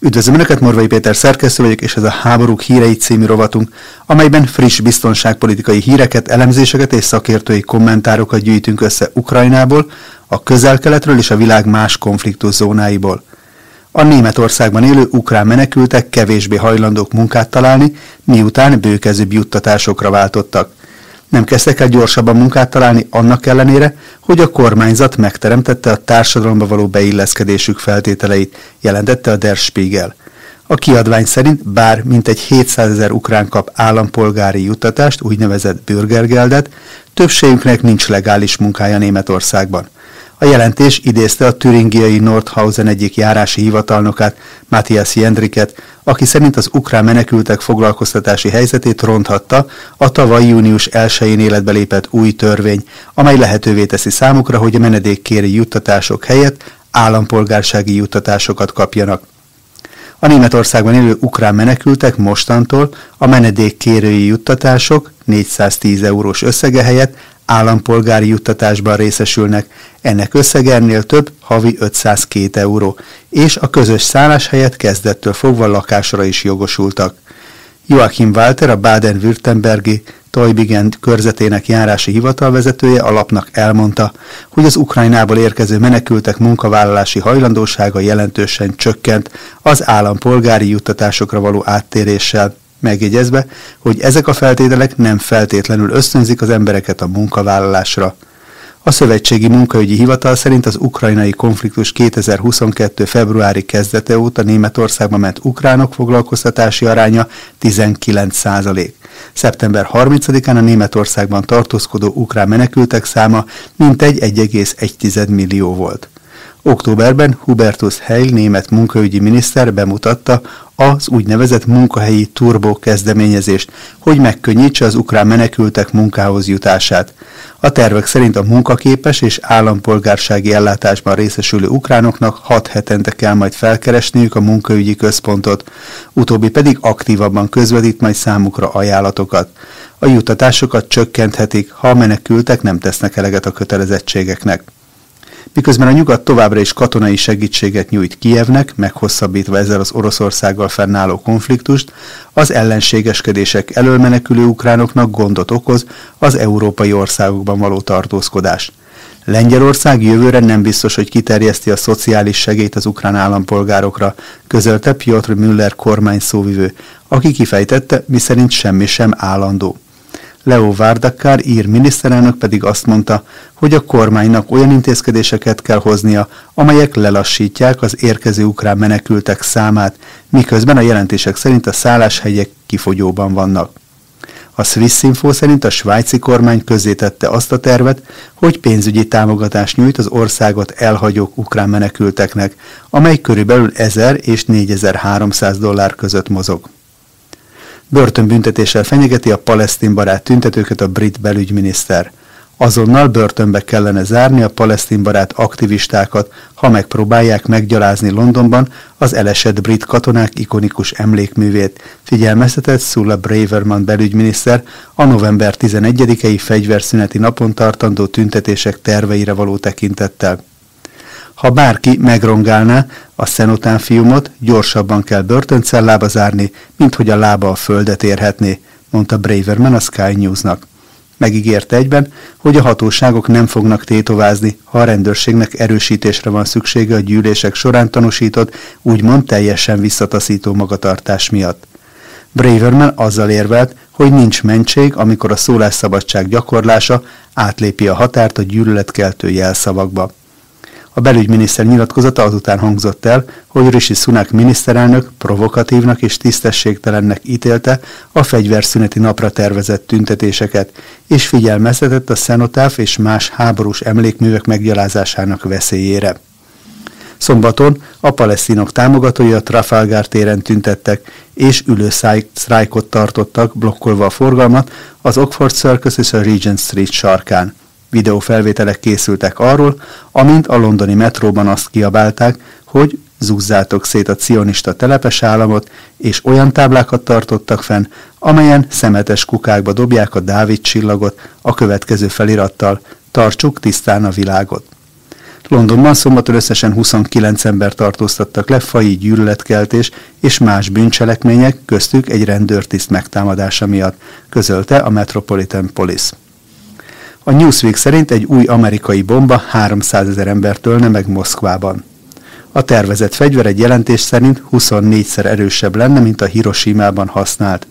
Üdvözlöm Önöket, Morvai Péter szerkesztő vagyok, és ez a Háborúk hírei című rovatunk, amelyben friss biztonságpolitikai híreket, elemzéseket és szakértői kommentárokat gyűjtünk össze Ukrajnából, a közel-keletről és a világ más konfliktus zónáiból. A Németországban élő ukrán menekültek kevésbé hajlandók munkát találni, miután bőkezőbb juttatásokra váltottak. Nem kezdtek el gyorsabban munkát találni annak ellenére, hogy a kormányzat megteremtette a társadalomba való beilleszkedésük feltételeit, jelentette a Der Spiegel. A kiadvány szerint bár mintegy 700 ezer ukrán kap állampolgári juttatást, úgynevezett bürgergeldet, többségüknek nincs legális munkája Németországban. A jelentés idézte a türingiai Nordhausen egyik járási hivatalnokát, Matthias Jendriket, aki szerint az ukrán menekültek foglalkoztatási helyzetét ronthatta a tavaly június 1-én életbe lépett új törvény, amely lehetővé teszi számukra, hogy a menedékkéri juttatások helyett állampolgársági juttatásokat kapjanak. A Németországban élő ukrán menekültek mostantól a menedékkérői juttatások 410 eurós összege helyett állampolgári juttatásban részesülnek, ennek összege ennél több, havi 502 euró, és a közös szállás helyett kezdettől fogva lakásra is jogosultak. Joachim Walter, a Baden-Württembergi Toybigen körzetének járási hivatalvezetője alapnak elmondta, hogy az Ukrajnából érkező menekültek munkavállalási hajlandósága jelentősen csökkent az állampolgári juttatásokra való áttéréssel megjegyezve, hogy ezek a feltételek nem feltétlenül ösztönzik az embereket a munkavállalásra. A Szövetségi Munkaügyi Hivatal szerint az ukrajnai konfliktus 2022. februári kezdete óta Németországban ment ukránok foglalkoztatási aránya 19 százalék. Szeptember 30-án a Németországban tartózkodó ukrán menekültek száma mintegy 1,1 millió volt. Októberben Hubertus Heil német munkaügyi miniszter bemutatta az úgynevezett munkahelyi turbo kezdeményezést, hogy megkönnyítse az ukrán menekültek munkához jutását. A tervek szerint a munkaképes és állampolgársági ellátásban részesülő ukránoknak hat hetente kell majd felkeresniük a munkaügyi központot, utóbbi pedig aktívabban közvetít majd számukra ajánlatokat. A juttatásokat csökkenthetik, ha a menekültek nem tesznek eleget a kötelezettségeknek miközben a nyugat továbbra is katonai segítséget nyújt Kijevnek, meghosszabbítva ezzel az Oroszországgal fennálló konfliktust, az ellenségeskedések elől menekülő ukránoknak gondot okoz az európai országokban való tartózkodás. Lengyelország jövőre nem biztos, hogy kiterjeszti a szociális segélyt az ukrán állampolgárokra, közölte Piotr Müller kormány szóvivő, aki kifejtette, miszerint semmi sem állandó. Leo Várdakár ír miniszterelnök pedig azt mondta, hogy a kormánynak olyan intézkedéseket kell hoznia, amelyek lelassítják az érkező ukrán menekültek számát, miközben a jelentések szerint a szálláshelyek kifogyóban vannak. A Swiss Info szerint a svájci kormány közzétette azt a tervet, hogy pénzügyi támogatást nyújt az országot elhagyók ukrán menekülteknek, amely körülbelül 1000 és 4300 dollár között mozog. Börtönbüntetéssel fenyegeti a palesztin barát tüntetőket a brit belügyminiszter. Azonnal börtönbe kellene zárni a palesztin barát aktivistákat, ha megpróbálják meggyalázni Londonban az elesett brit katonák ikonikus emlékművét, figyelmeztetett Sulla Braverman belügyminiszter a november 11-i fegyverszüneti napon tartandó tüntetések terveire való tekintettel. Ha bárki megrongálná a szenotán fiumot, gyorsabban kell börtöncellába zárni, mint hogy a lába a földet érhetné, mondta Braverman a Sky Newsnak. Megígérte egyben, hogy a hatóságok nem fognak tétovázni, ha a rendőrségnek erősítésre van szüksége a gyűlések során tanúsított, úgymond teljesen visszataszító magatartás miatt. Braverman azzal érvelt, hogy nincs mentség, amikor a szólásszabadság gyakorlása átlépi a határt a gyűlöletkeltő jelszavakba. A belügyminiszter nyilatkozata azután hangzott el, hogy Rishi Sunak miniszterelnök provokatívnak és tisztességtelennek ítélte a fegyverszüneti napra tervezett tüntetéseket, és figyelmeztetett a szenotáf és más háborús emlékművek meggyalázásának veszélyére. Szombaton a palesztinok támogatói a Trafalgar téren tüntettek, és ülő sztrájkot tartottak, blokkolva a forgalmat az Oxford Circus és a Regent Street sarkán. Videófelvételek készültek arról, amint a londoni metróban azt kiabálták, hogy zúzzátok szét a cionista telepes államot, és olyan táblákat tartottak fenn, amelyen szemetes kukákba dobják a Dávid csillagot a következő felirattal, tartsuk tisztán a világot. Londonban szombaton összesen 29 ember tartóztattak le fai gyűlöletkeltés és más bűncselekmények, köztük egy rendőrtiszt megtámadása miatt, közölte a Metropolitan Police. A Newsweek szerint egy új amerikai bomba 300 ezer embert ölne meg Moszkvában. A tervezett fegyver egy jelentés szerint 24-szer erősebb lenne, mint a Hiroshima-ban használt.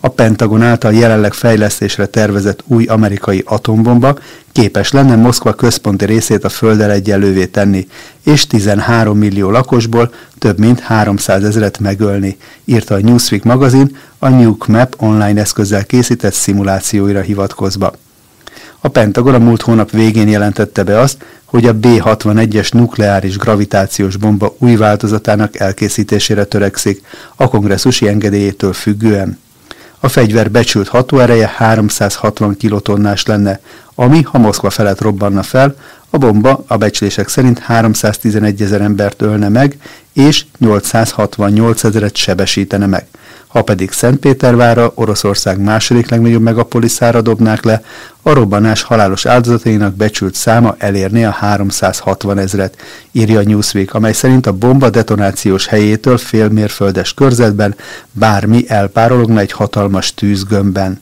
A Pentagon által jelenleg fejlesztésre tervezett új amerikai atombomba képes lenne Moszkva központi részét a földdel egyenlővé tenni, és 13 millió lakosból több mint 300 ezeret megölni, írta a Newsweek magazin a Nuke Map online eszközzel készített szimulációira hivatkozva. A Pentagon a múlt hónap végén jelentette be azt, hogy a B-61-es nukleáris gravitációs bomba új változatának elkészítésére törekszik, a kongresszusi engedélyétől függően. A fegyver becsült hatóereje 360 kilotonnás lenne, ami, ha Moszkva felett robbanna fel, a bomba a becslések szerint 311 ezer embert ölne meg, és 868 ezeret sebesítene meg. Ha pedig Szentpétervára, Oroszország második legnagyobb megapoliszára dobnák le, a robbanás halálos áldozatainak becsült száma elérné a 360 ezret, írja a Newsweek, amely szerint a bomba detonációs helyétől félmérföldes körzetben bármi elpárologna egy hatalmas tűzgömbben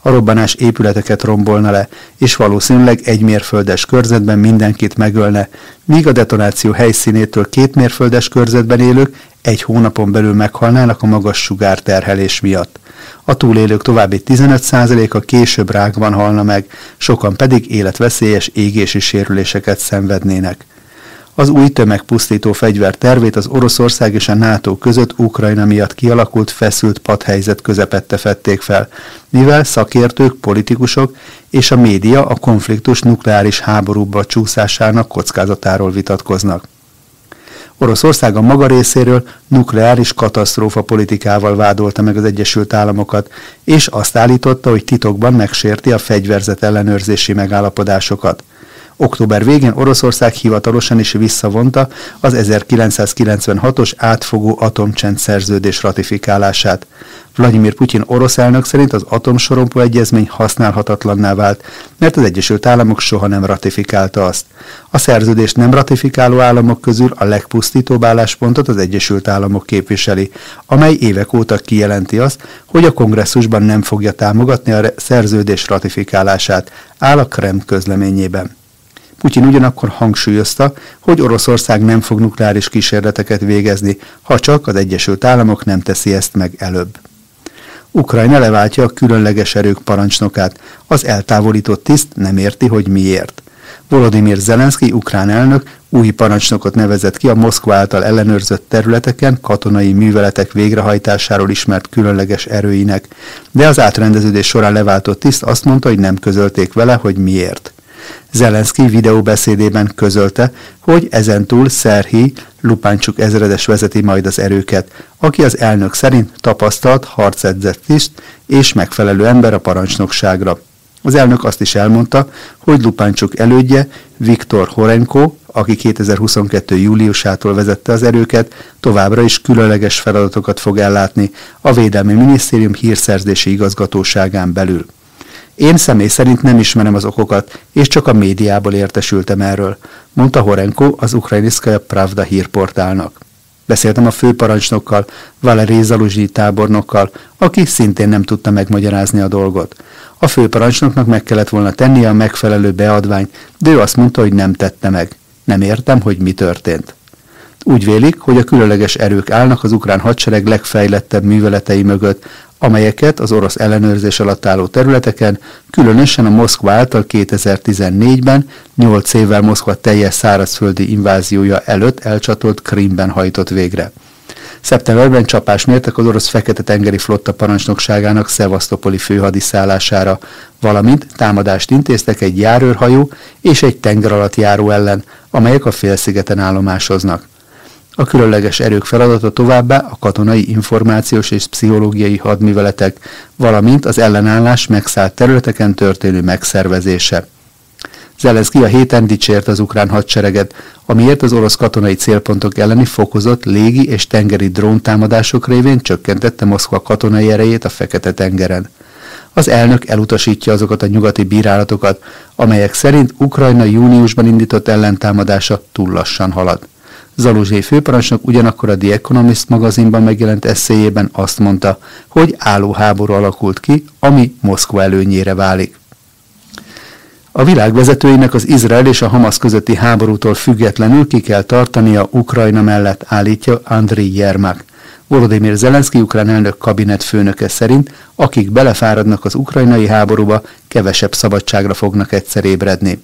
a robbanás épületeket rombolna le, és valószínűleg egy mérföldes körzetben mindenkit megölne, míg a detonáció helyszínétől két mérföldes körzetben élők egy hónapon belül meghalnának a magas sugárterhelés miatt. A túlélők további 15%-a később rákban halna meg, sokan pedig életveszélyes égési sérüléseket szenvednének az új tömegpusztító fegyver tervét az Oroszország és a NATO között Ukrajna miatt kialakult feszült padhelyzet közepette fették fel, mivel szakértők, politikusok és a média a konfliktus nukleáris háborúba csúszásának kockázatáról vitatkoznak. Oroszország a maga részéről nukleáris katasztrófa politikával vádolta meg az Egyesült Államokat, és azt állította, hogy titokban megsérti a fegyverzet ellenőrzési megállapodásokat. Október végén Oroszország hivatalosan is visszavonta az 1996-os átfogó atomcsend szerződés ratifikálását. Vladimir Putyin orosz elnök szerint az atomsorompó egyezmény használhatatlanná vált, mert az Egyesült Államok soha nem ratifikálta azt. A szerződést nem ratifikáló államok közül a legpusztítóbb álláspontot az Egyesült Államok képviseli, amely évek óta kijelenti azt, hogy a kongresszusban nem fogja támogatni a szerződés ratifikálását, áll a Krem közleményében. Putyin ugyanakkor hangsúlyozta, hogy Oroszország nem fog nukleáris kísérleteket végezni, ha csak az Egyesült Államok nem teszi ezt meg előbb. Ukrajna leváltja a különleges erők parancsnokát. Az eltávolított tiszt nem érti, hogy miért. Volodymyr Zelenszky, ukrán elnök új parancsnokot nevezett ki a Moszkva által ellenőrzött területeken katonai műveletek végrehajtásáról ismert különleges erőinek, de az átrendeződés során leváltott tiszt azt mondta, hogy nem közölték vele, hogy miért. Zelenszky videóbeszédében közölte, hogy ezentúl Szerhi Lupáncsuk ezredes vezeti majd az erőket, aki az elnök szerint tapasztalt, harcedzett tiszt és megfelelő ember a parancsnokságra. Az elnök azt is elmondta, hogy Lupáncsuk elődje, Viktor Horenko, aki 2022. júliusától vezette az erőket, továbbra is különleges feladatokat fog ellátni a Védelmi Minisztérium hírszerzési igazgatóságán belül. Én személy szerint nem ismerem az okokat, és csak a médiából értesültem erről, mondta Horenko az Ukrajniszkaja Pravda hírportálnak. Beszéltem a főparancsnokkal, Valerij Zaluzsi tábornokkal, aki szintén nem tudta megmagyarázni a dolgot. A főparancsnoknak meg kellett volna tennie a megfelelő beadványt, de ő azt mondta, hogy nem tette meg. Nem értem, hogy mi történt. Úgy vélik, hogy a különleges erők állnak az ukrán hadsereg legfejlettebb műveletei mögött, amelyeket az orosz ellenőrzés alatt álló területeken, különösen a Moszkva által 2014-ben, 8 évvel Moszkva teljes szárazföldi inváziója előtt elcsatolt Krimben hajtott végre. Szeptemberben csapás mértek az orosz Fekete-tengeri flotta parancsnokságának Szevasztopoli főhadiszállására, valamint támadást intéztek egy járőrhajó és egy tenger alatt járó ellen, amelyek a félszigeten állomásoznak. A különleges erők feladata továbbá a katonai, információs és pszichológiai hadműveletek, valamint az ellenállás megszállt területeken történő megszervezése. Zelenszky a héten dicsért az ukrán hadsereget, amiért az orosz katonai célpontok elleni fokozott légi és tengeri dróntámadások révén csökkentette Moszkva katonai erejét a Fekete-tengeren. az elnök elutasítja azokat a nyugati bírálatokat, amelyek szerint Ukrajna júniusban indított ellentámadása túl lassan halad. Zaluzsé főparancsnok ugyanakkor a The Economist magazinban megjelent eszéjében azt mondta, hogy álló háború alakult ki, ami Moszkva előnyére válik. A világ vezetőinek az Izrael és a Hamas közötti háborútól függetlenül ki kell tartania Ukrajna mellett, állítja Andriy Jermak. Volodymyr Zelenszky ukrán elnök kabinet főnöke szerint, akik belefáradnak az ukrajnai háborúba, kevesebb szabadságra fognak egyszer ébredni.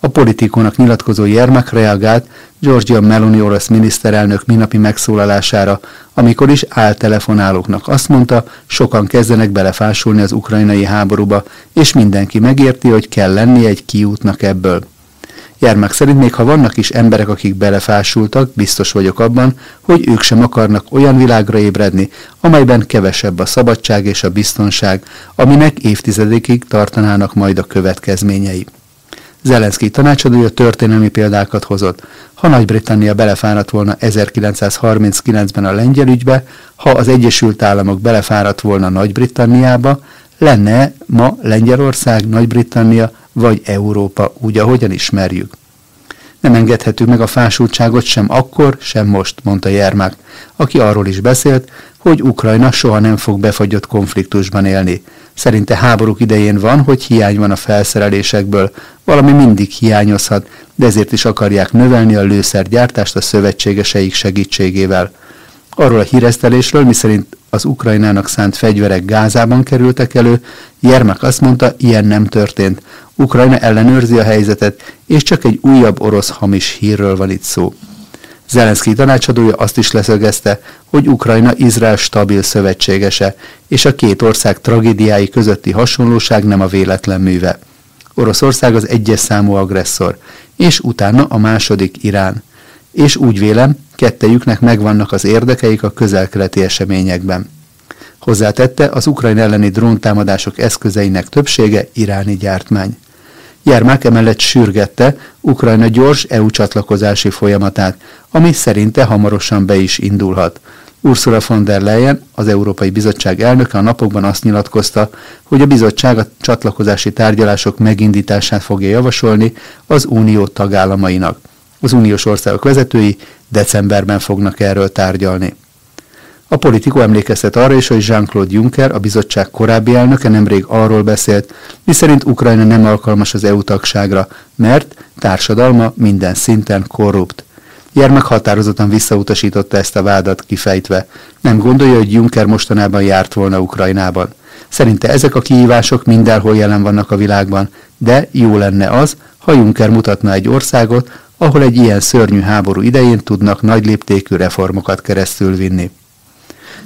A politikónak nyilatkozó Jermak reagált Georgia Meloni orosz miniszterelnök minapi megszólalására, amikor is áltelefonálóknak azt mondta, sokan kezdenek belefásulni az ukrajnai háborúba, és mindenki megérti, hogy kell lenni egy kiútnak ebből. Jermek szerint még ha vannak is emberek, akik belefásultak, biztos vagyok abban, hogy ők sem akarnak olyan világra ébredni, amelyben kevesebb a szabadság és a biztonság, aminek évtizedekig tartanának majd a következményei. Zelenszky tanácsadója történelmi példákat hozott. Ha Nagy-Britannia belefáradt volna 1939-ben a lengyel ügybe, ha az Egyesült Államok belefáradt volna Nagy-Britanniába, lenne ma Lengyelország, Nagy-Britannia vagy Európa úgy, ahogyan ismerjük. Nem engedhetünk meg a fásultságot sem akkor, sem most, mondta Jermák, aki arról is beszélt, hogy Ukrajna soha nem fog befagyott konfliktusban élni. Szerinte háborúk idején van, hogy hiány van a felszerelésekből, valami mindig hiányozhat, de ezért is akarják növelni a lőszergyártást a szövetségeseik segítségével. Arról a híresztelésről, miszerint az Ukrajnának szánt fegyverek Gázában kerültek elő, Jermak azt mondta, ilyen nem történt. Ukrajna ellenőrzi a helyzetet, és csak egy újabb orosz hamis hírről van itt szó. Zelenszky tanácsadója azt is leszögezte, hogy Ukrajna Izrael stabil szövetségese, és a két ország tragédiái közötti hasonlóság nem a véletlen műve. Oroszország az egyes számú agresszor, és utána a második Irán. És úgy vélem, kettejüknek megvannak az érdekeik a közelkeleti eseményekben. Hozzátette, az ukrajn elleni dróntámadások eszközeinek többsége iráni gyártmány. Jermák emellett sürgette Ukrajna gyors EU csatlakozási folyamatát, ami szerinte hamarosan be is indulhat. Ursula von der Leyen, az Európai Bizottság elnöke a napokban azt nyilatkozta, hogy a bizottság a csatlakozási tárgyalások megindítását fogja javasolni az unió tagállamainak. Az uniós országok vezetői decemberben fognak erről tárgyalni. A politikó emlékeztet arra is, hogy Jean-Claude Juncker, a bizottság korábbi elnöke nemrég arról beszélt, miszerint Ukrajna nem alkalmas az EU tagságra, mert társadalma minden szinten korrupt. Jermek határozottan visszautasította ezt a vádat kifejtve. Nem gondolja, hogy Juncker mostanában járt volna Ukrajnában. Szerinte ezek a kihívások mindenhol jelen vannak a világban, de jó lenne az, ha Juncker mutatna egy országot, ahol egy ilyen szörnyű háború idején tudnak nagy léptékű reformokat keresztül vinni.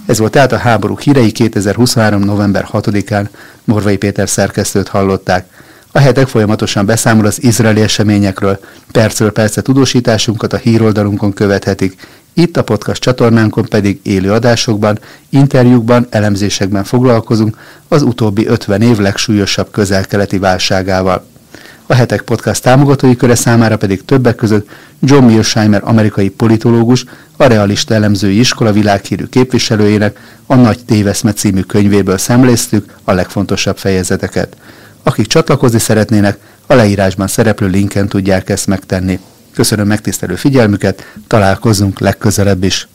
Ez volt tehát a háború hírei 2023. november 6-án Morvai Péter szerkesztőt hallották. A hetek folyamatosan beszámol az izraeli eseményekről, percről perce tudósításunkat a híroldalunkon követhetik, itt a podcast csatornánkon pedig élő adásokban, interjúkban, elemzésekben foglalkozunk az utóbbi 50 év legsúlyosabb közel-keleti válságával. A hetek podcast támogatói köre számára pedig többek között John Mearsheimer amerikai politológus, a realista elemzői iskola világhírű képviselőjének a Nagy Téveszme című könyvéből szemléztük a legfontosabb fejezeteket. Akik csatlakozni szeretnének, a leírásban szereplő linken tudják ezt megtenni. Köszönöm megtisztelő figyelmüket, találkozunk legközelebb is.